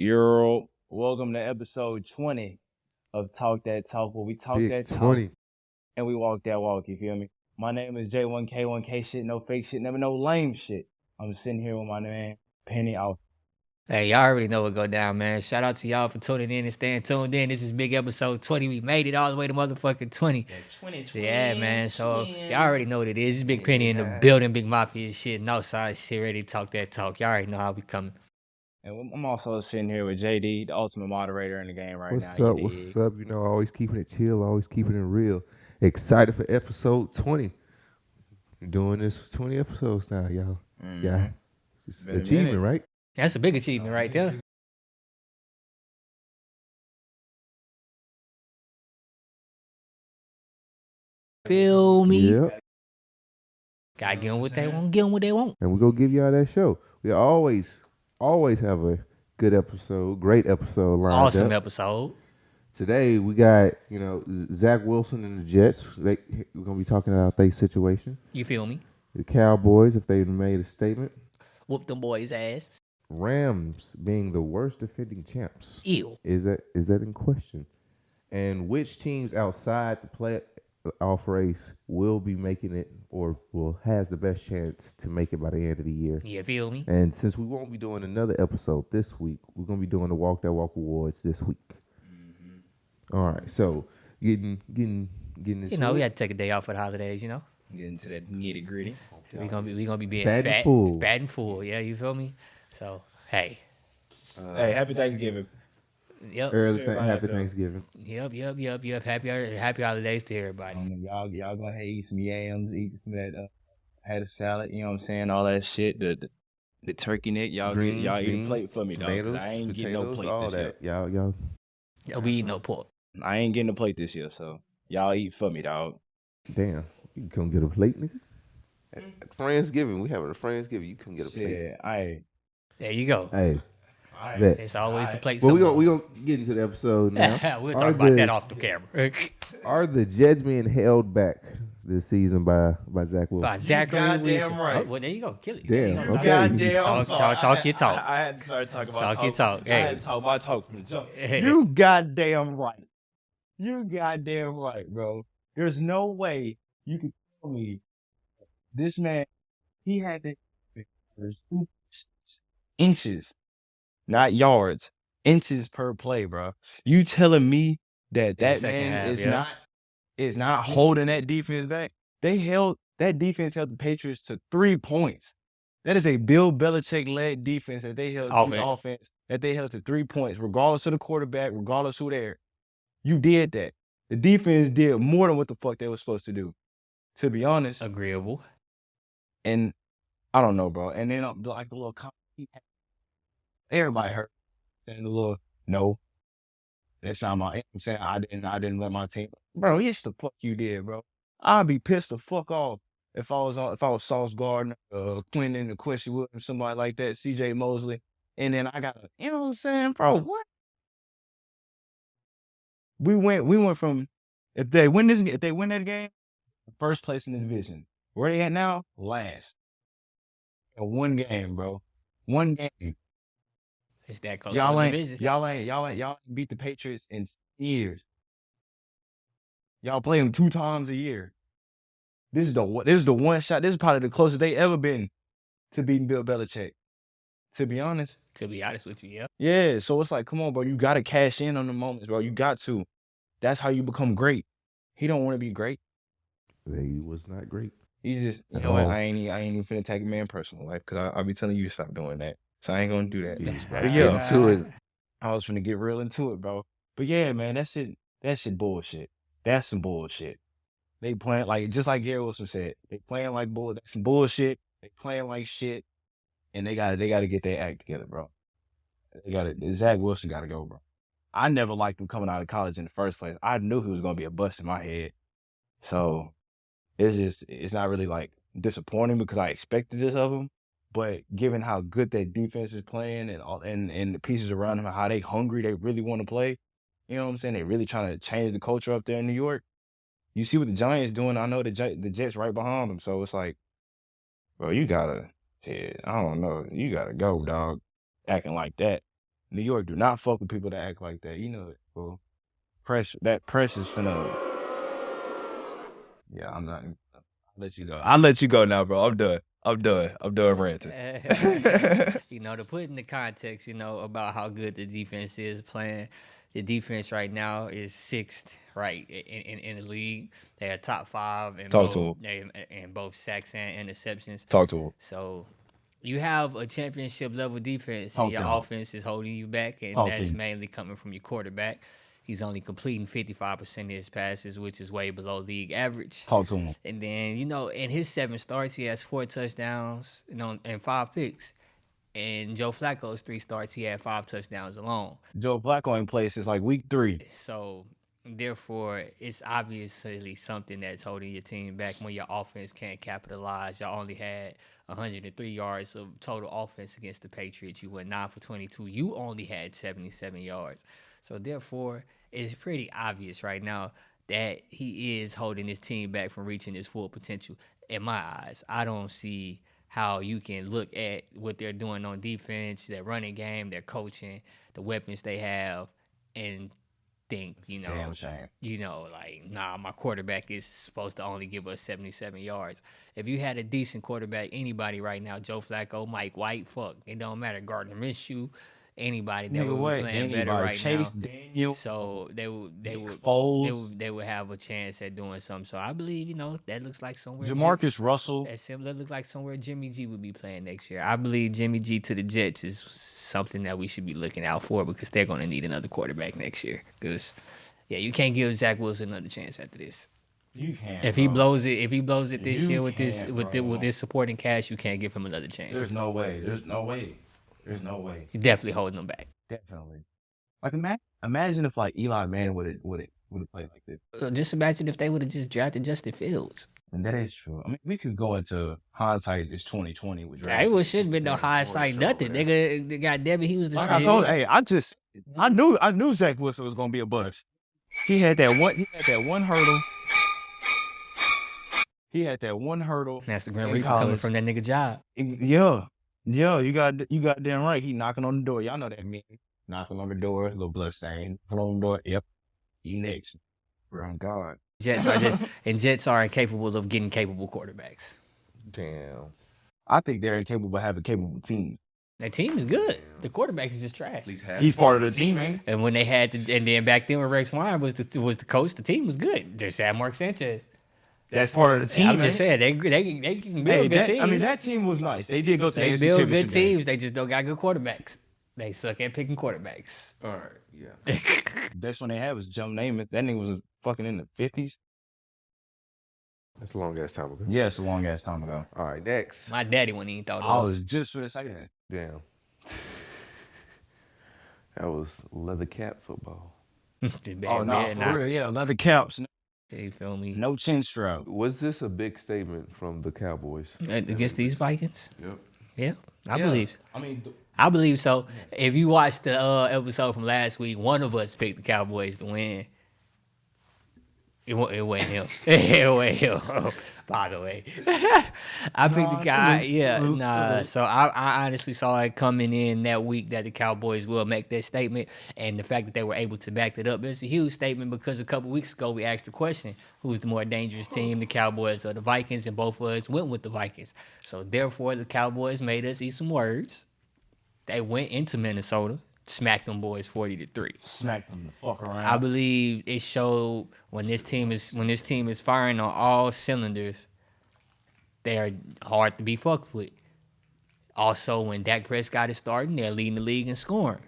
Euro, welcome to episode 20 of Talk That Talk, where we talk Big that talk and we walk that walk, you feel me? My name is J1K1K shit, no fake shit, never no lame shit. I'm sitting here with my man, Penny Out. Hey, y'all already know what go down, man. Shout out to y'all for tuning in and staying tuned in. This is big episode 20. We made it all the way to motherfucking 20. 20, Yeah, man. So y'all already know what it is. It's Big Penny in the building, Big Mafia shit, no side shit, ready to talk that talk. Y'all already know how we coming. And I'm also sitting here with JD, the ultimate moderator in the game right What's now. What's up? dig? What's up? You know, always keeping it chill, always keeping it real. Excited for episode 20. Doing this for 20 episodes now, y'all. Yeah. Mhm. It's Been achievement, right? That's a big achievement right there. Feel me? Yep. Gotta get them what they want, get them what they want. And we're going to give y'all that show. We always, always have a good episode, great episode lined Awesome up. episode. Today, we got, you know, Zach Wilson and the Jets. They, we're going to be talking about their situation. You feel me? The Cowboys, if they made a statement. Whoop them boys' ass. Rams being the worst defending champs. Ew. Is that is that in question? And which teams outside the play off race will be making it or will has the best chance to make it by the end of the year? You feel me? And since we won't be doing another episode this week, we're gonna be doing the Walk That Walk Awards this week. Mm-hmm. All right, so getting getting getting into You know, we had to take a day off for the holidays, you know? Get into that nitty gritty. We gonna be we gonna be being Fat fat, and full. fat and full. Yeah, you feel me? So hey, uh, hey, happy Thanksgiving. Yep, early th- happy out. Thanksgiving. yep, yep, yep, yep. Happy happy holidays to everybody. Um, y'all, y'all go ahead eat some yams, eat some that, uh, had a salad. You know what I'm saying? All that shit. The the, the turkey neck. Y'all, get, y'all eat a plate for me, dog. 'cause tomatoes, I ain't getting no plate all this year. that. Y'all, y'all, Yeah, we eat no pork. I ain't getting a plate this year, so y'all eat for me, dog. damn, you can come get a plate, nigga. At Friendsgiving, we having a Friendsgiving. You come get a plate. Yeah, I. There you go. Hey, I bet. It's always a place. Well, we gonna we gonna get into the episode now. we'll Are talk about the- that off the camera. Are the Jets being held back this season by by Zach Wilson? By Zachary goddamn Wilson. right. Oh, well, there you go. Kill it. Damn, There you okay. Goddamn, I'm Talk- talk- talk I- your talk. I, I had to start talking about Talk your talk. I Hey. had to talk my talk from the jump. Hey. You goddamn right. You goddamn right, bro. There's no way you can tell me this man. He had to inches, not yards, inches per play, bro. You telling me that that man half, is yeah. not is not holding that defense back? They held that defense held the Patriots to three points. That is a Bill Belichick led defense that they held Offense. offense that they held to three points, regardless of the quarterback, regardless who there. You did that. The defense did more than what the fuck they were supposed to do. To be honest, Agreeable. and I don't know, bro. And then uh, like the little com- everybody hurt. And the little no, that's not my. I'm saying I didn't. I didn't let my team, bro. Yes, the fuck you did, bro. I'd be pissed the fuck off if I was. If I was Sauce Gardner, uh, Quentin, or Quincy Williams, somebody like that, C.J. Mosley, and then I got to, you know what I'm saying, bro? What? We went. We went from if they win this, if they win that game, first place in the division. Where they at now? Last. One game, bro. One game. It's that close Y'all to ain't, division. y'all ain't, y'all ain't, y'all ain't beat the Patriots in years. Y'all play them two times a year. This is the one- this is the one shot. This is probably the closest they ever been to beating Bill Belichick. To be honest, To be honest with you, yeah. yeah. So it's like, come on, bro. You got to cash in on the moments, bro. You got to. That's how you become great. He don't want to be great. He was not great. He just, you At know what? I ain't, I ain't even finna take a man personal, life cause I, I'll be telling you to stop doing that. So I ain't gonna do that. He was But yeah. into it. I was gonna get real into it, bro. But yeah, man, that shit, that shit bullshit. That's some bullshit. They playing like just like Gary Wilson said. They playing like bull. That's some bullshit. They playing like shit, and they got to they got to get their act together, bro. They got to Zach Wilson got to go, bro. I never liked him coming out of college in the first place. I knew he was gonna be a bust in my head, so it's just it's not really like disappointing because I expected this of him. But given how good that defense is playing and all and, and the pieces around him, how they hungry, they really want to play. You know what I'm saying? They really trying to change the culture up there in New York. You see what the Giants doing. I know the Gi- the Jets right behind them, so it's like, bro, you gotta, shit, I don't know, you gotta go, dog. Acting like that. New York do not fuck with people that act like that. You know it, bro. Pressure. That pressure's finna. Yeah, I'm not. I'll let you go. I'll let you go now, bro. I'm done. I'm done. I'm done ranting. you know, to put in the context, you know, about how good the defense is playing. The defense right now is sixth, right, in, in, in the league. They are top five in Talk to both, they, in both sacks and interceptions. Talk to him. So you have a championship level defense, Talk and your to offense is holding you back, and Talk that's mainly coming from your quarterback. He's only completing 55% of his passes, which is way below league average. Talk to him. And then, you know, in his seven starts, he has four touchdowns, you know, and five picks. And Joe Flacco's three starts, he had five touchdowns alone. Joe Flacco ain't played since like week three. So therefore, it's obviously something that's holding your team back when your offense can't capitalize. Y'all only had 103 yards of total offense against the Patriots. You went nine for 22. You only had 77 yards. So therefore, it's pretty obvious right now that he is holding his team back from reaching his full potential. In my eyes, I don't see how you can look at what they're doing on defense, their running game, their coaching, the weapons they have, and think, you know, you know, like, nah, my quarterback is supposed to only give us 77 yards. If you had a decent quarterback, anybody right now, Joe Flacco, Mike White, fuck, it don't matter. Gardner Minshew, anybody that Nigga, would what? be playing better Anybody? right Chase now. Daniel. So they would, they would, they would, they would have a chance at doing something. So I believe, you know, that looks like somewhere. Jamarcus Russell. that similar look like somewhere Jimmy G would be playing next year. I believe Jimmy G to the Jets is something that we should be looking out for because they're going to need another quarterback next year. Because yeah, you can't give Zach Wilson another chance after this. You can't. If he bro. blows it, if he blows it this You year with this with the, with this supporting cast, you can't give him another chance. There's no way. There's no way. There's no way. You're definitely holding them back. Definitely. Like imagine, imagine if like Eli Manning would have would have would have played like this. Uh, Just imagine if they would have just drafted Justin Fields. And that is true. I mean, we could go into hindsight. It's 2020 with It draft. was shouldn't been no Yeah, hindsight, nothing. man. Nigga, they got Debbie. He was the Like I told, hey, I just I knew I knew Zach Wilson was gonna be a bust. He had that one. He had that one hurdle. He had that one hurdle. That's the in Reaper coming from that nigga job. Yeah, yeah. You got you got damn right. He knocking on the door. Y'all know that meme. Knocking on the door, little blood stain. Knocking on the door. Yep. You next. Bro, God. Jets are just, and Jets are incapable of getting capable quarterbacks. Damn. I think they're incapable of having capable teams. That team is good. The quarterback is just trash. At least half. He's part of the team, ain't And when they had to, and then back then when Rex Ryan was the was the coach, the team was good. Just had Mark Sanchez. That's part of the team. I'm just saying they they they can build Hey, good that, teams. I mean that team was nice. They did go to they the build AFC good Championship game. teams. They just don't got good quarterbacks. They suck at picking quarterbacks. All right. Yeah. Best one they had was Joe Namath. That nigga was fucking in the fifties. That's a long ass time ago. Yeah, it's a long ass time ago. All right. Next. My daddy wouldn't even thought I of was just for a second. Damn. that was leather cap football. Oh no, man, for nah. real. Yeah, leather caps, You feel me? no chin strap. Was this a big statement from the Cowboys? Against these Vikings? Yep. Yeah, I Yeah. believe. I mean, th- I believe so. If you watched the uh, episode from last week, one of us picked the Cowboys to win. It, wa- it wasn't him. it wasn't him. By the way, I picked Nah, the guy. salute, yeah, salute, nah. salute. So I, I honestly saw it coming in that week that the Cowboys will make that statement, and the fact that they were able to back it up is a huge statement because a couple weeks ago we asked the question, "Who's the more dangerous team, the Cowboys or the Vikings?" And both of us went with the Vikings. So therefore, the Cowboys made us eat some words. They went into Minnesota, smacked them boys forty to three. smack them the fuck around. I believe it showed when this team is when this team is firing on all cylinders, they are hard to be fucked with. Also, when Dak Prescott is starting, they're leading the league in scoring.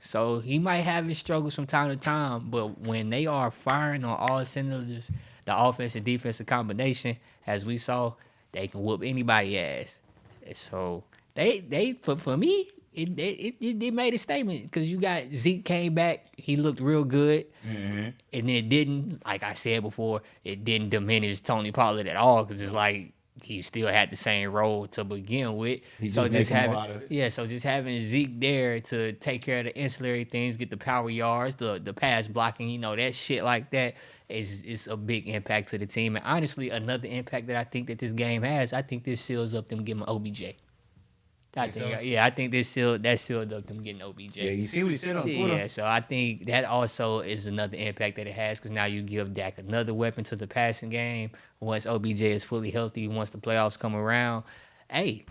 So he might have his struggles from time to time, but when they are firing on all cylinders, the offensive defensive combination, as we saw, they can whoop anybody ass. So they they for for me, it it, it, it made a statement because you got Zeke came back, he looked real good, Mhm. and it didn't, like I said before, it didn't diminish Tony Pollard at all because it's like he still had the same role to begin with. He so just just making more having, out of it. yeah, so just having Zeke there to take care of the ancillary things, get the power yards, the the pass blocking, you know, that shit like that is is a big impact to the team. And honestly, another impact that I think that this game has, I think this seals up them giving OBJ. I Think so? yeah, I think they still that sealed up them getting OBJ. Yeah, you see what he said on Twitter. Yeah, so I think that also is another impact that it has because now you give Dak another weapon to the passing game. Once OBJ is fully healthy, once the playoffs come around, hey,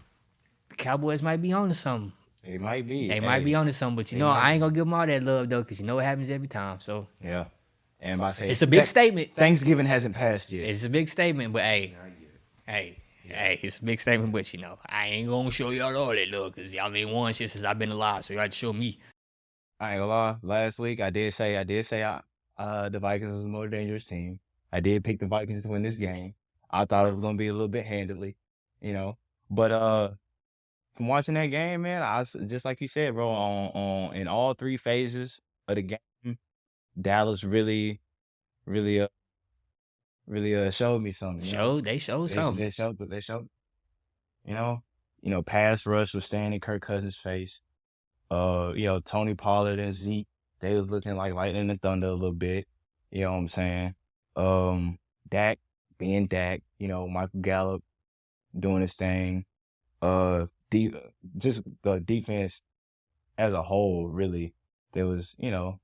the Cowboys might be on to something. They might be. They might be on to something, but you know, might I ain't gonna give them all that love though, because you know what happens every time. So Yeah. And I say it's a big Thank- statement. Thanksgiving hasn't passed yet. It's a big statement, but hey, hey, hey, it's a big statement, but you know, I ain't gonna show y'all all that love because y'all ain't won shit since I've been alive, so have to show me. I ain't gonna lie. Last week I did say I did say I, uh the Vikings was a more dangerous team. I did pick the Vikings to win this game. I thought it was gonna be a little bit handedly, you know. But uh from watching that game, man, I just like you said, bro, on on in all three phases of the game, Dallas really, really uh really uh showed me something. you know? Show they showed They, something. they showed, they showed, you know, you know, pass rush was staying in Kirk Cousins' face. Uh, you know, Tony Pollard and Zeke, they was looking like lightning and thunder a little bit. You know what I'm saying? Um, Dak being Dak, you know, Michael Gallup doing his thing. Uh, de- just the defense as a whole, really, there was, you know,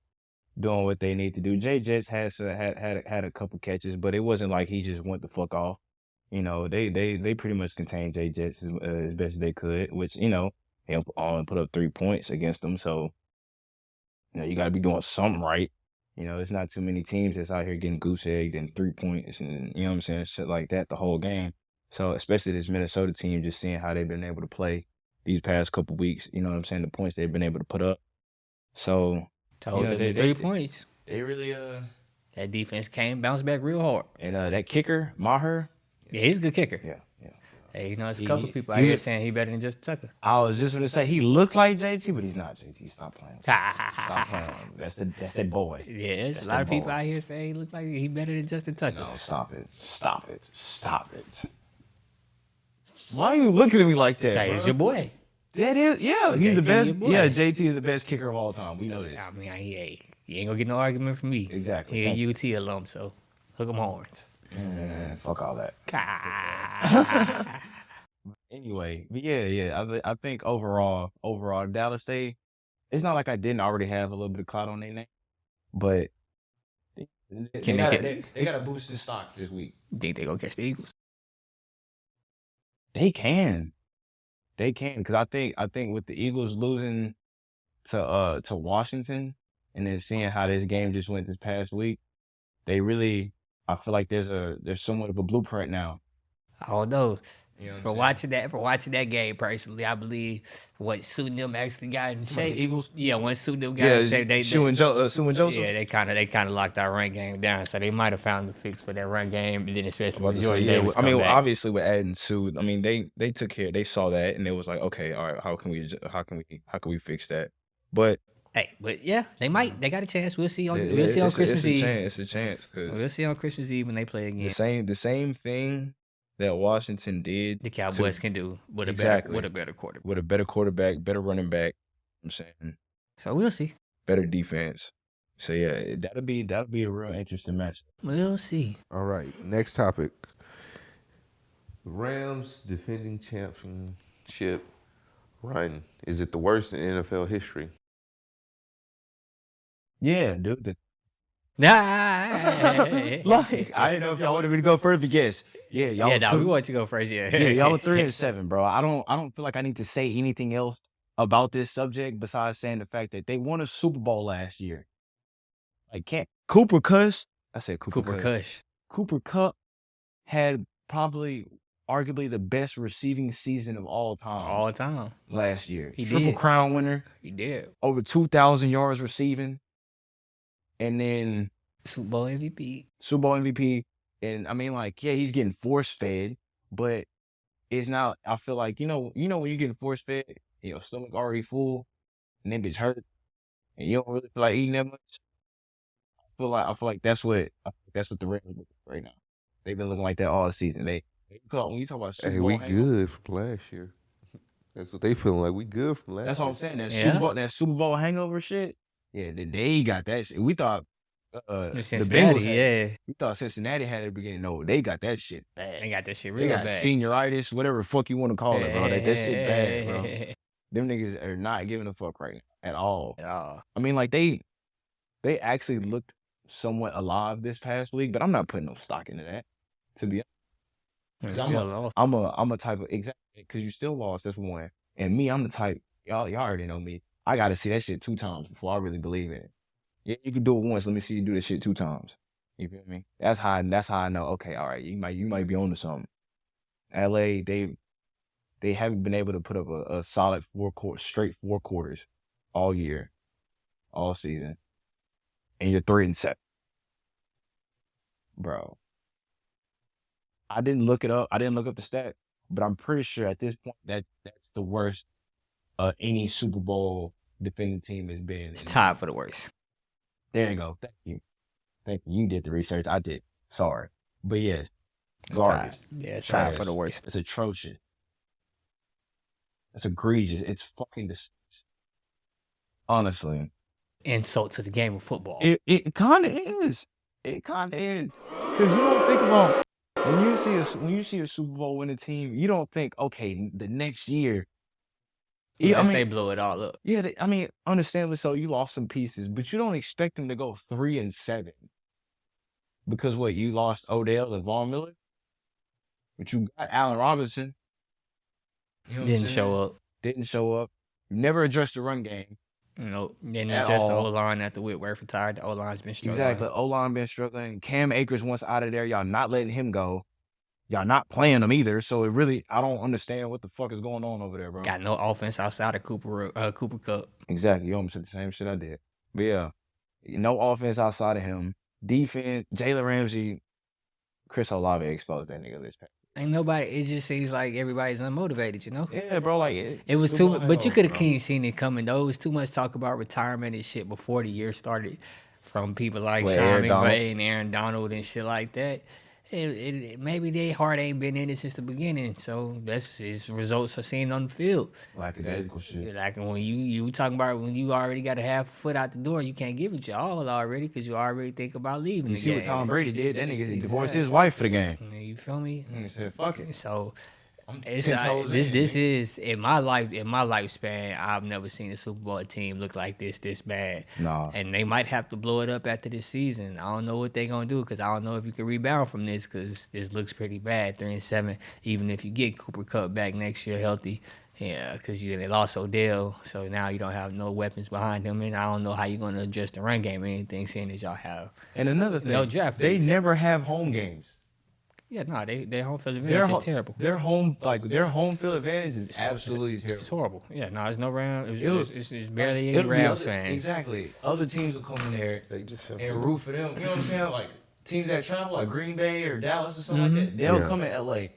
doing what they need to do. Jay Jets has uh, had had a- had a couple catches, but it wasn't like he just went the fuck off. You know, they they they pretty much contained Jay Jets as, uh, as best they could, which you know he only put up three points against them. So you know you got to be doing something right. You know, it's not too many teams that's out here getting goose egged and three points and you know what I'm saying, shit like that the whole game. So especially this Minnesota team, just seeing how they've been able to play these past couple weeks. You know what I'm saying, the points they've been able to put up. So Told know, them they- the three they- points. they really uh That defense came, bounced back real hard. and uh that kicker Maher. Yeah, he's a good kicker. Yeah, yeah. Hey, you know, there's a couple he- people out he- here saying he better than Justin Tucker. I was just gonna say he looked like JT, but he's not JT. Stop playing. Stop playing. That's the that's that boy. there's That's a lot that of people ball. out here saying he look like he better than Justin Tucker. No, stop it. Stop it. Stop it. Why are you looking at me like that? Hey, bro? it's your boy. That is, yeah, he's the best. your boy. Yeah, JT is the best kicker of all time. We know this. I mean, I, hey, you ain't gonna get no argument from me. Exactly. He a UT alum, so hook 'em horns. Eh, fuck all that. Anyway, but yeah, yeah. I, thi- I think overall, overall, Dallas they. It's not like I didn't already have a little bit of clout on their name, but they, they, Can they gotta, get- they, they got to boost the stock this week. Think they gonna catch the Eagles? They can, they can, because I think I think with the Eagles losing to uh to Washington and then seeing how this game just went this past week, they really. I feel like there's a there's somewhat of a blueprint now. I don't know. You know For saying? watching that, for watching that game personally, I believe what suiting them actually got in Talking about shape. the Eagles. Yeah, when suiting them got Yeah, in shape, they, Suh they and Joe, uh, Suh and Joseph. yeah, they kind of they kind of locked our run game down. So they might have found the fix for that run game, and then especially About with say, yeah, Davis I mean, come well, back. obviously with adding Suh, I mean they they took care, they saw that, and it was like, okay, all right, how can we, how can we, how can we fix that? But Hey, but yeah, they might. They got a chance. We'll see on. it- we'll see on it's a- Christmas it's a Eve. chance, it's a chance We'll see on Christmas Eve when they play the again. same, the same thing that Washington did The Cowboys can do with a Exactly. better with a better quarterback. with a better quarterback, better running back. I'm saying So we'll see. better defense. So yeah, that'll be that'll be a real interesting match. We'll see. All right, next topic. Rams defending championship run. Is it the worst in NFL history? Yeah, dude. The, Nah. like I didn't know if y'all wanted me to go first, but yes, yeah, y'all. yeah, no, we want you to go first. Yeah, yeah, y'all are three and seven, bro. I don't I don't feel like I need to say anything else about this subject besides saying the fact that they won a Super Bowl last year. Like can't Cooper Cuss. I said Cooper, Cooper. Cush. Cooper Kupp had probably arguably the best receiving season of all time all time. last year. He Triple did. crown winner, He did. over two thousand yards receiving. And then Super Bowl MVP. Super Bowl MVP. And I mean, like, yeah, he's getting force fed, but it's not. I feel like you know, you know, when you're getting force fed, your stomach already full, and then bitch hurt, and you don't really feel like eating that much. I feel like I feel like that's what I think that's what the Rams look like right now. They've been looking like that all season. They, they when you talk about Super Hey, Bowl we hangover, good from last year. That's what they feeling like. We good from last. That's what I'm saying. That Yeah. Super Bowl, that Super Bowl hangover shit. Yeah, they, they got that shit. We thought uh, the Cincinnati, Bengals. Had, yeah, we thought Cincinnati had it at the beginning. No, they got that shit bad. they got that shit real They got bad. senioritis, whatever the fuck you want to call it, bro. That, that shit bad, bro. Them niggas are not giving a fuck right now at all. At all. I mean, like they they actually looked somewhat alive this past week, but I'm not putting no stock into that. To be honest, I'm lost. I'm a I'm a type of exactly because you still lost. That's one. And me, I'm the type y'all y'all already know me. I got to see that shit two times before I really believe in it. Yeah, you can do it once. Let me see you do this shit two times. You feel me? That's how I, that's how I know. Okay, all right, you might you might be on to something. L.A. They they haven't been able to put up a, a solid four quarter straight four quarters all year, all season, and you're three and seven, bro. I didn't look it up. I didn't look up the stat, but I'm pretty sure at this point that that's the worst uh, any Super Bowl defending team has been. It's tied for the worst. There you go. Thank you. Thank you. You did the research. I did. Sorry, but yeah, It's garbage. Yeah, it's tied for the worst. It's atrocious. It's egregious. It's fucking disgusting. Honestly, Insult to the game of football. it it kind of is. It kind of is. Cause you don't think about when you see a when you see a Super Bowl winning team, you don't think, okay, the next year. Yeah, I mean, they blow it all up. Yeah, they, I mean, understandably so, you lost some pieces, but you don't expect them to go three and seven. Because what, you lost Odell and Von Miller? But you got Allen Robinson. You know Didn't show up. Didn't show up. Never addressed the run game. You know, At just the. O line after Whitworth retired. The O line's been struggling. Exactly. O line been struggling. Cam Akers once out of there. Y'all not letting him go. Y'all not playing them either. So it really, I don't understand what the fuck is going on over there, bro. Got no offense outside of Cooper uh, Cooper Cup. Exactly. You almost said the same shit I did. But yeah, no offense outside of him. Defense, Jalen Ramsey, Chris Olave exposed that nigga this past. Ain't nobody. It just seems like everybody's unmotivated. You know. Yeah, bro. Like it, It was too, but you could have clean seen it coming. Though it was too much talk about retirement and shit before the year started, from people like Sean McVay and Aaron Donald and shit like that. It, it, maybe they heart ain't been in it since the beginning, so that's his results are seen on the field. Like Lackadaisical shit. Like when you you talking about when you already got a half foot out the door, you can't give it your all already because you already think about leaving You the see game. what Tom Brady did? That nigga divorced his wife for the game. You feel me? He said, "Fuck it." So it's 10 this in, this is in my life in my lifespan. I've never seen a Super Bowl team look like this this bad, Nah. and they might have to blow it up after this season. I don't know what they're gonna do because I don't know if you can rebound from this because this looks pretty bad. Three and seven, even if you get Cooper Kupp back next year healthy. Yeah, because you they lost Odell, so now you don't have no weapons behind them, and I don't know how you're gonna adjust the run game or anything, seeing as y'all have. And another thing, No draft they never have home games. Yeah, no, they their home field Their advantage ho- is terrible. Their home, like their home field advantage is absolutely terrible. It's horrible. Yeah, no, it's no Rams. It's, It'll- it's, it's, it's barely any It'll Rams other- fans. Exactly. Other teams will come in there They just and root for them. You know what I'm saying? Like teams that travel, like Green Bay or Dallas or something like mm-hmm. that, they'll Yeah. come in LA,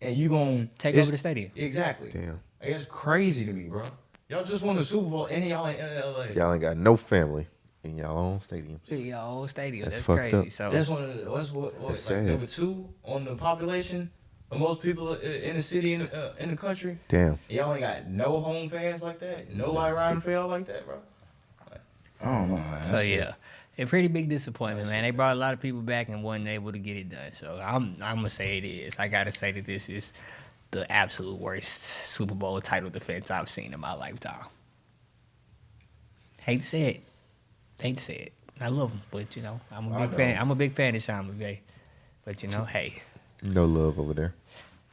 and you gonna Take over the stadium. Exactly. Damn. Like, It's crazy to me, bro. Y'all just won the Super Bowl and y'all ain't in LA. Y'all ain't got no family in y'all own stadiums. Your old stadium. That's That's, fucked crazy. up. So That's one of the, what's what, what That's like sad. number two on the population of most people in the city in the, uh, in the country. Damn. Y'all ain't got no home fans like that. Nobody riding for y'all like that, bro. Like, I don't know, man. so That's yeah, a pretty big disappointment, man. They brought a lot of people back and wasn't able to get it done. So I'm I'm gonna say it is. I gotta say that this is the absolute worst Super Bowl title defense I've seen in my lifetime. Hate to say it. Hate to say it. I love him, but you know I'm a I big fan. I'm a big fan of Sean McVay. But you know, hey, No love over there.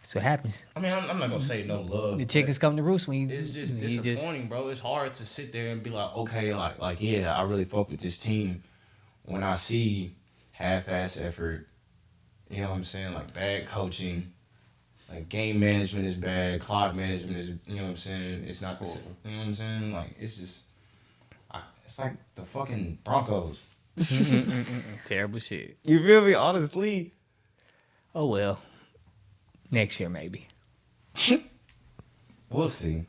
that's what happens. I mean, I'm, I'm not gonna say no love. The chickens come to roost when you. It's just you just disappointing, bro. It's hard to sit there and be like, okay, like, like, yeah, I really fuck with this team. When I see half-ass effort, you know what I'm saying, like bad coaching, like game management is bad, clock management is, you know what I'm saying, it's not the, you know what I'm saying, like it's just, I, it's like the fucking Broncos. terrible shit. You feel me? Honestly, Oh well. Next year maybe. we'll see.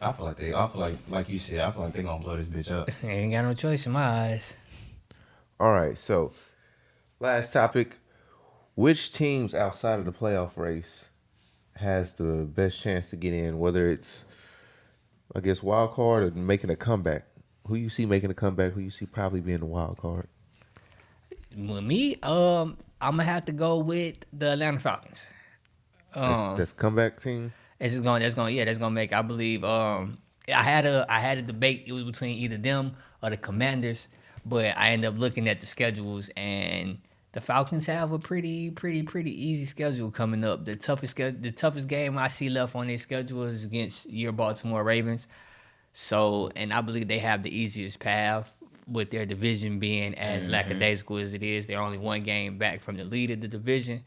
I feel like they, I feel like, like you said, I feel like they gonna blow this bitch up. Ain't got no choice in my eyes. All right, so last topic. Which teams outside of the playoff race has the best chance to get in, whether it's I guess wild card or making a comeback? Who you see making a comeback, who you see probably being the wild card? With me, um, I'm gonna have to go with the Atlanta Falcons. That's, Um, that's comeback team. It's just going. That's going. Yeah, that's going to make. I believe. Um, I had a. I had a debate. It was between either them or the Commanders, but I ended up looking at the schedules, and the Falcons have a pretty, pretty, pretty easy schedule coming up. The toughest, the toughest game I see left on their schedule is against your Baltimore Ravens. So, and I believe they have the easiest path with their division being as mm-hmm. lackadaisical as it is. They're only one game back from the lead of the division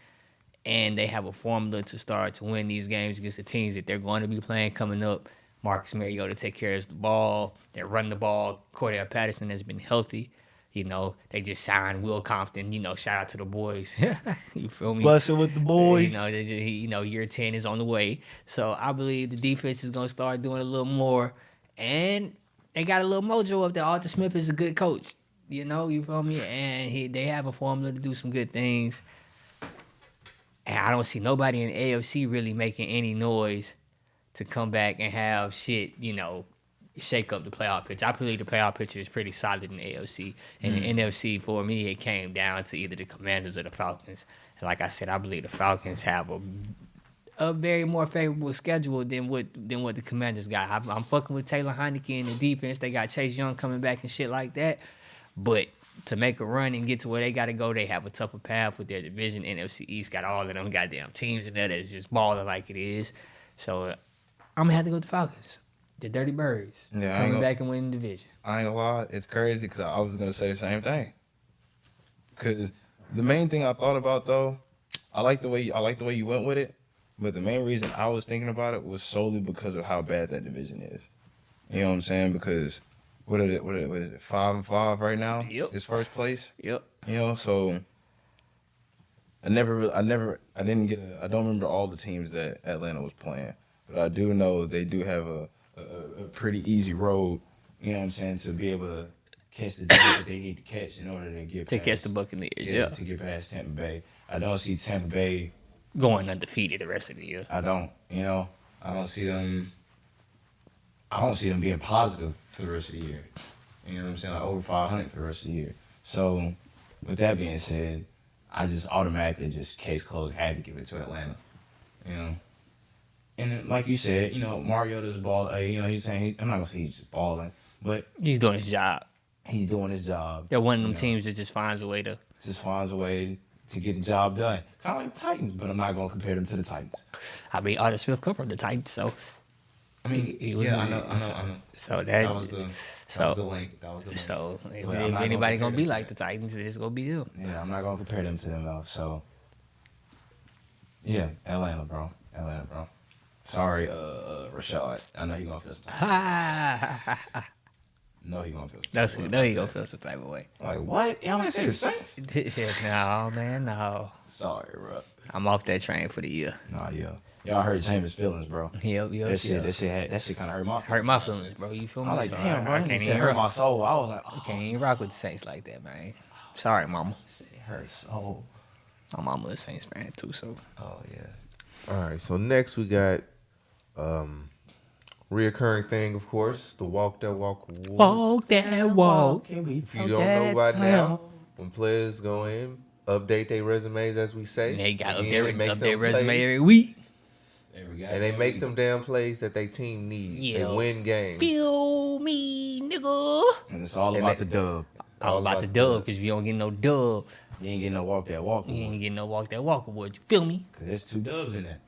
and they have a formula to start to win these games against the teams that they're going to be playing coming up. Marcus Mariota take care of the ball. They run the ball. Cordarrelle Patterson has been healthy. You know, they just signed Will Compton. You know, shout out to the boys. you feel me? Blessing with the boys. You know, they just, you know, year ten is on the way. So I believe the defense is going to start doing a little more, and they got a little mojo up there. Arthur Smith is a good coach. You know, you feel me? And he, they have a formula to do some good things. And I don't see nobody in AFC really making any noise to come back and have shit, you know, shake up the playoff pitch. I believe the playoff picture is pretty solid in the AFC. And the mm. NFC, for me, it came down to either the Commanders or the Falcons. And like I said, I believe the Falcons have a a very more favorable schedule than what than what the Commanders got. I'm, I'm fucking with Taylor Heinicke in the defense. They got Chase Young coming back and shit like that. But to make a run and get to where they got to go, they have a tougher path with their division. NFC East got all of them goddamn teams in there that's just balling like it is. So uh, I'm gonna have to go with the Falcons, the Dirty Birds, Yeah, coming gonna- back and winning the division. I ain't gonna lie, it's crazy because I was gonna say the same thing. Cause the main thing I thought about though, I like the way I like the way you went with it, but the main reason I was thinking about it was solely because of how bad that division is. You know what I'm saying? Because what is it? What is it? What is it five and five right now? Yep. It's first place. Yep. You know, so I never, really, I never, I didn't get, a, I don't remember all the teams that Atlanta was playing, but I do know they do have a, a, a pretty easy road. You know what I'm saying to be able to catch the that they need to catch in order to get To past, catch the Buccaneers, yeah, yeah. to get past Tampa Bay. I don't see Tampa Bay. Going undefeated the rest of the year. I don't, you know, I don't see them. I don't see them being positive for the rest of the year. You know what I'm saying? Like over 500 for the rest of the year. So, with that being said, I just automatically just case closed had to give it to Atlanta. You know. And then, like you said, you know, Mariota's ball. Uh, you know, he's saying I'm not gonna say he's just balling, but He's doing his job. he's doing his job. They're one of them you know, teams that just finds a way to. Just finds a way to get the job done. Kind of like the Titans, but I'm not gonna compare them to the Titans. I mean, Arthur Smith come from the Titans, so I mean, He- he was- yeah, I know, I know, I know. so that, That was the that so- was the link. That was the link. so if, But if anybody gonna gonna compare be them like the. Titans, it's gonna be them. Yeah, I'm not gonna compare them to them though. So, yeah, Atlanta, bro, Atlanta, bro. Sorry, uh, uh Rashad. I know you're gonna feel some. Ha! No, he gonna feel. Some That's type of no, way you gonna feel some type of way. Like what? Y'all gonna say the Saints? no, man, no. Sorry, bro. I'm off that train for the year. Nah, yeah. Y'all hurt Jameis' feelings, bro. Yep, yep, That shit, yep. that shit, had, that shit kind of hurt my Hurt my feelings, bro. You feel me? I was like, So damn, bro. I, I can't can't even hurt rock. my soul. I was like, oh, Can't even rock with the Saints like that, man. Sorry, mama. it hurts so. My mama a Saints fan too, so Oh yeah. All right. So next we got um reoccurring thing, of course, the walk that walk awards. walk that walk. If you don't know by now, when players go in, update their resumes, as we say. They got up again, their, make their resume plays, every week. We and they make them damn plays that they team need. Yeah. They win games. Feel me, nigga. And it's all And about they- the dub. All about the dub, because if you don't get no dub, You ain't getting no walk that walk. you ain't getting no walk that walk award. You feel me? Cause there's two dubs in there.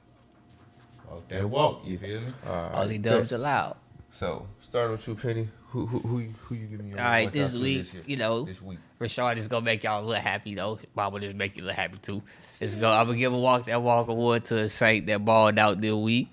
Walk that walk. You feel me? All right. All the dubs allowed. So starting with you, Penny. Who who who you, who you giving your All right, points out this week, year? you know, this week. Rashard is gonna make y'all a little happy though. Mama just make you a little happy too. It's go. I'm gonna give a walk that walk award to a Saint that balled out this week.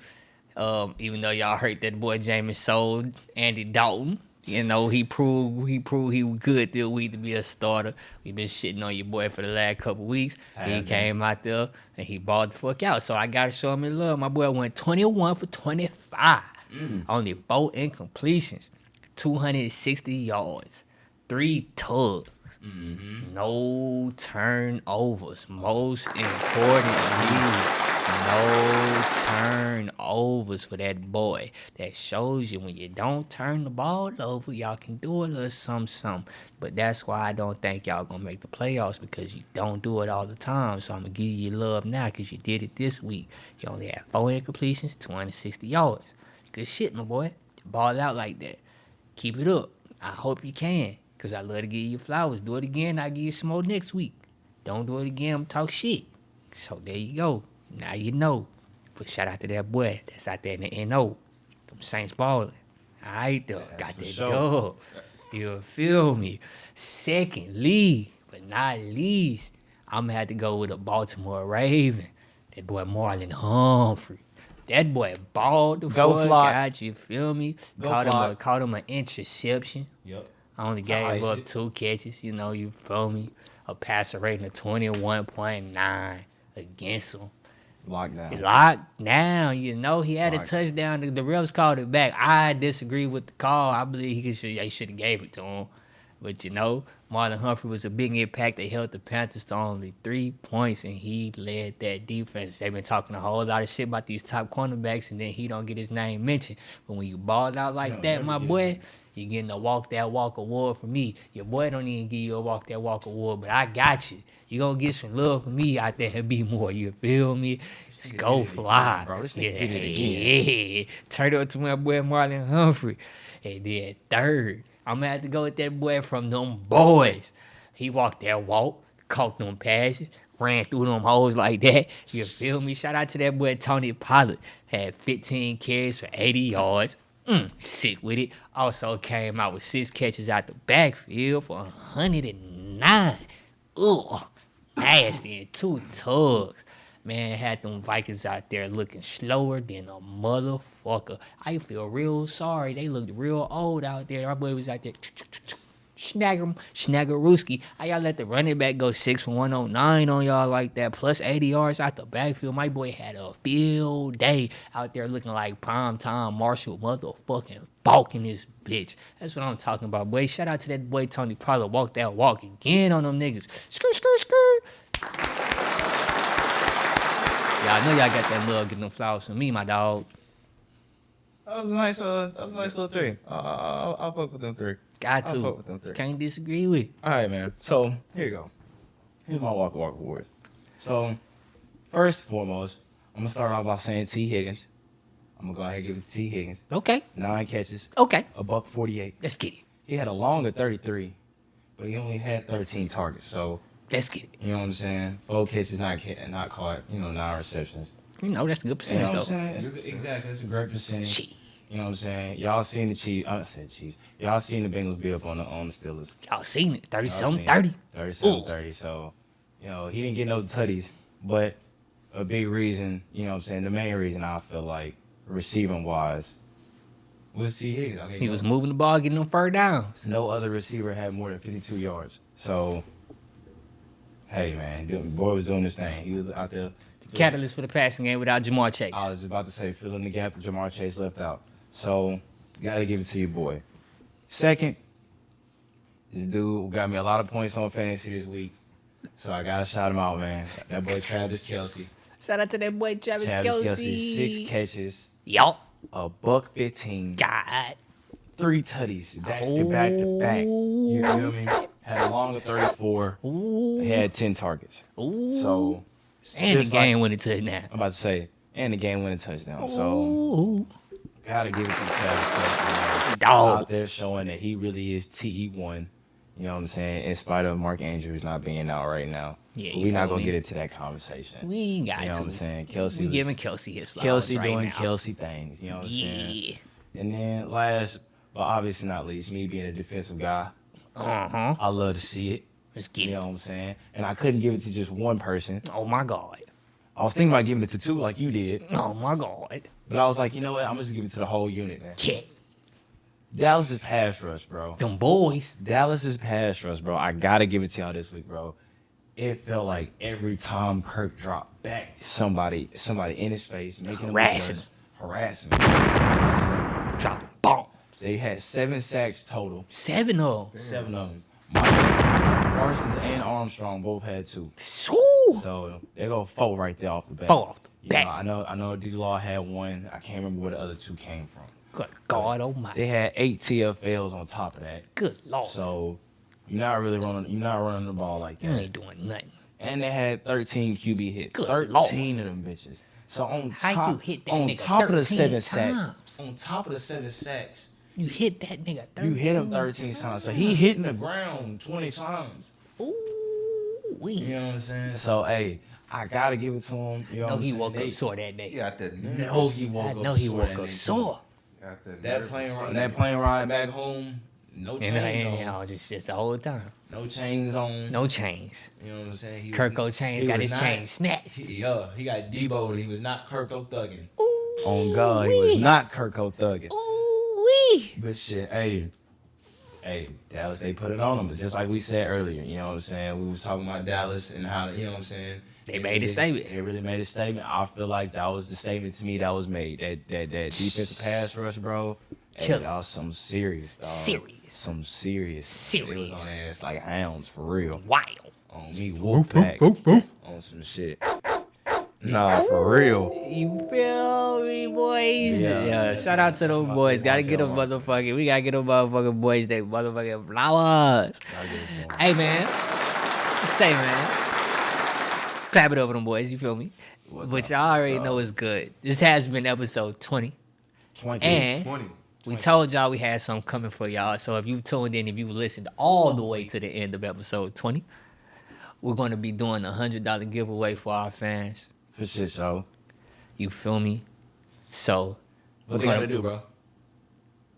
Um, even though y'all hurt that boy Jameis sold Andy Dalton. You know, he proved he proved he was good this week to be a starter. We've been shitting on your boy for the last couple weeks. Have he came out there and he balled the fuck out. So I gotta show him his love. My boy went 21 for 25. Mm. Only four incompletions, 260 yards, three tugs. Mm-hmm. No turnovers. Most important, you no turnovers for that boy. That shows you when you don't turn the ball over, y'all can do a little some something. But that's why I don't think y'all gonna make the playoffs because you don't do it all the time. So I'm gonna give you love now because you did it this week. You only had four incompletions, 260 yards. Good shit, my boy. Ball out like that. Keep it up. I hope you can. Cause I love to give you flowers. Do it again, I'll give you some more next week. Don't do it again, I'm talk shit. So there you go. Now you know. But shout out to that boy that's out there in the NO. Them Saints balling. Alright though. That's Got that sure. dub. You feel me? Secondly, but not least, I'm gonna have to go with a Baltimore Raven. That boy Marlon Humphrey. That boy balled the Go fuck Flock. out. You feel me? Go caught him a caught him an interception. Yep. I only gave up it. two catches. You know, you feel me? A passer rating of twenty one point nine against him. Lockdown. Locked down, you know. He had a touchdown. The, the refs called it back. I disagree with the call. I believe he should they should have gave it to him. But you know, Marlon Humphrey was a big impact. They held the Panthers to only three points, and he led that defense. They've been talking a whole lot of shit about these top cornerbacks, and then he don't get his name mentioned. But when you balled out like No, that, my boy, you're getting a walk that walk award from me. Your boy don't even give you a walk that walk award, but I got you. You gonna get some love from me out there and be more. You feel me? Just go fly, bro. This yeah, nigga did it yeah. Turn it up to my boy Marlon Humphrey, and then third, I'm gonna have to go with that boy from them boys. He walked that walk, caught them passes, ran through them holes like that. You feel me? Shout out to that boy Tony Pollard. Had 15 carries for 80 yards. Mm, sick with it. Also came out with six catches out the backfield for 109. Ugh, nasty and two tugs. Man, had them Vikings out there looking slower than a motherfucker. I feel real sorry. They looked real old out there. Our boy was out there. Snagger, Snaggerooski. How y'all let the running back go six for 109 on y'all like that, plus 80 yards out the backfield? My boy had a field day out there looking like prime time Marshall motherfucking balking this bitch. That's what I'm talking about, boy. Shout out to that boy Tony Pollard. Walk that walk again on them niggas. Skirt, skirt, skirt. Yeah, I know y'all got that love getting them flowers from me, my dog. That was a nice, uh, that was a nice little three. Uh, I'll, I'll fuck with them three. Got I'll to. fuck with them three. Can't disagree with it. All right, man. So here you go. Here's my walk walk awards. So first and foremost, I'm gonna start off by saying Tee Higgins. I'm gonna go ahead and give it to Tee Higgins. Okay, Nine catches, okay. a buck 48. Let's get it. He had a longer 33, but he only had 13 targets. So Let's get it. you know what I'm saying? Four catches, not ca- not caught. You know, nine receptions. You know, that's a good You know percentage, what I'm though. saying? Exactly, that's a great percentage. Shit. You know what I'm saying? Y'all seen the Chiefs. I said Chiefs. Y'all seen the Bengals be up on the on the Steelers. Y'all seen it. 30 Y'all something, 30. it. 37 30. So, you know, he didn't get no tutties, but a big reason, you know what I'm saying? The main reason I feel like receiving wise was Tee Higgins. Okay, He no- was moving the ball, getting them third downs. no other receiver had more than 52 yards. So, hey, man, the boy was doing his thing. He was out there. Catalyst for the passing game without Ja'Marr Chase. I was about to say filling the gap that Ja'Marr Chase left out. So, gotta give it to your boy. Second, this dude got me a lot of points on fantasy this week. So I gotta shout him out, man. That boy Travis Kelce. Shout out to that boy Travis, Travis Kelce. Kelce, six catches, Yup. a buck fifteen, God. three tutties, back to back to back. You feel me? Had a longer 34, Ooh. had 10 targets. Ooh. So, and the just like- game winning touchdown. I'm about to say, and the game winning touchdown. So, Ooh. gotta give it to Travis Kelce, man. Dog. Out there showing that he really is TE1. You know what I'm saying? In spite of Mark Andrews not being out right now. Yeah, we're not gonna me? get into that conversation. We ain't got you know to. what I'm saying? Kelce we giving Kelce his flowers Kelce right doing now. Kelce things. You know what I'm saying? Yeah. And then last, but obviously not least, me being a defensive guy, Uh huh. I love to see it. Let's get You know what I'm saying? And I couldn't give it to just one person. Oh my God. I was thinking about giving it to two, like you did, Oh my God. but I was like, you know what? I'm just giving it to the whole unit, man. Yeah. Dallas' is pass rush, bro. Them boys. Dallas's pass rush, bro. I gotta give it to y'all this week, bro. It felt like every time Kirk dropped back, somebody, somebody in his face, making him Harassing harassing him. You know what I'm saying? Drop the bomb. They had seven sacks total, Seven of them. seven of them. Parsons, and Armstrong both had two. Ooh. So they go four right there off the bat. Four off the You back. know, I know I know D Law had one. I can't remember where the other two came from. Good God Almighty. They had eight TFLs on top of that. Good Lord. So you're not really running you're not running the ball like you that. ain't doing nothing. And they had 13 QB hits. Good 13 of them bitches. So on How you top, hit that on top of the 13 seven sacks, on top of the seven sacks, You hit that nigga 13 you hit him 13 times. So he hitting the ground 20 times. Ooh, we. You know what I'm saying? So hey, I gotta give it to him. You know know he saying? woke They- up sore that day. He got the No, he woke I up. know he sore woke that up day. sore. Got the That nervous plane ride, that plane ride back home, no And chains then, on, you know, just, just the whole time. no chains on. No chains. You know what I'm saying? He was- Kirko chains he got his not- chain snatched. He, yeah, he got Debo. He was not Kirko thugging. Ooh, On God, he was not Kirko thugging. Ooh, wee. But shit, hey, hey, Dallas, they put it on them. But just like we said earlier, you know what I'm saying? We was talking about Dallas and how, you know what I'm saying? They made a statement. They really made a statement. I feel like that was the statement to me that was made. That that that defensive pass rush, bro. Hey, Killer. y'all some serious, dog. Serious. Some serious. They was Serious. on their ass like hounds for real. Wild. On me, whoop pack. On some shit. Nah, for real. You feel me, boys? Yeah. Yeah. shout out to those boys. Gotta get them motherfucking. We gotta get them motherfucking boys. They motherfucking flowers. I give it to 'em. Hey man, say man, clap it over them boys. You feel me? What's But y'all already What's know up? it's good. This has been episode twenty, 20. and 20. we told y'all we had something coming for y'all. So if you tuned in, if you listened all the way to the end of episode twenty, we're gonna be doing a hundred dollar giveaway for our fans. For shit show. You feel me? So What they gotta do, bro?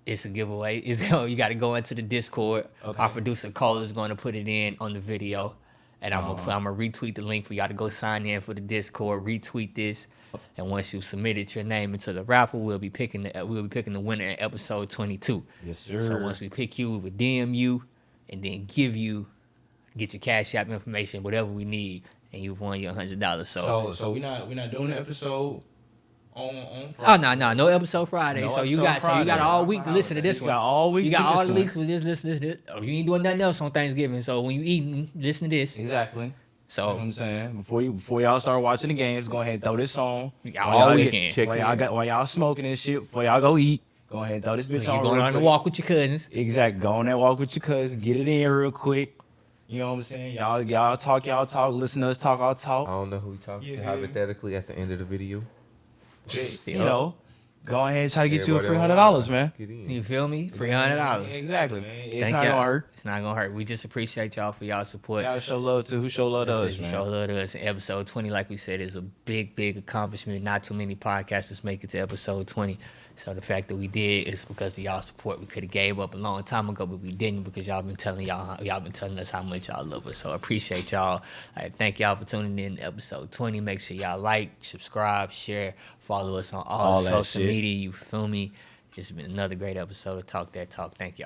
it's a giveaway. It's you got to go into the Discord. Okay. Our producer Cole is going to put it in on the video, and I'm gonna Uh-huh. I'm gonna retweet the link for y'all to go sign in for the Discord. Retweet this, and once you submitted your name into the raffle, we'll be picking the we'll be picking the winner in episode 22. Yes, sir. So once we pick you, we will DM you, and then give you get your cash app information, whatever we need, and you've won your hundred dollars. So. So, so we not we not doing an episode on on. Oh no no no episode Friday. No so you got so you got all week to listen to this You one. got all week You to got all this the one. week to this, listen this, this. Oh, you ain't doing nothing else on Thanksgiving. So when you eating, listen to this. Exactly. So You know I'm saying? Before you before y'all start watching the games, go ahead and throw this on. you got all y'all weekend. Check while y'all got while y'all smoking and shit, before y'all go eat, go ahead and throw this you bitch on. going real on the walk with your cousins. Exactly. Go on that walk with your cousins. Get it in real quick. You know what I'm saying? Y'all y'all talk, y'all talk, listen to us talk, I'll talk. I don't know who we talking Yeah. to hypothetically at the end of the video. You know. Go ahead and try to get you a Everybody free on hundred dollars, man. Get in. You feel me? Three hundred dollars. Exactly, man. It's Thank not y'all. gonna hurt. It's not gonna hurt. We just appreciate y'all for y'all support. Y'all show love to who show love to us, Show love to us. Episode 20, like we said, is a big, big accomplishment. Not too many podcasters make it to episode 20. So the fact that we did is because of y'all support. We could have gave up a long time ago, but we didn't because y'all been telling y'all how- y'all been telling us how much y'all love us. So I appreciate y'all. I thank y'all for tuning in to episode 20. Make sure y'all like, subscribe, share, follow us on all, All social shit. media. You feel me? It's been another great episode of Talk That Talk. Thank y'all.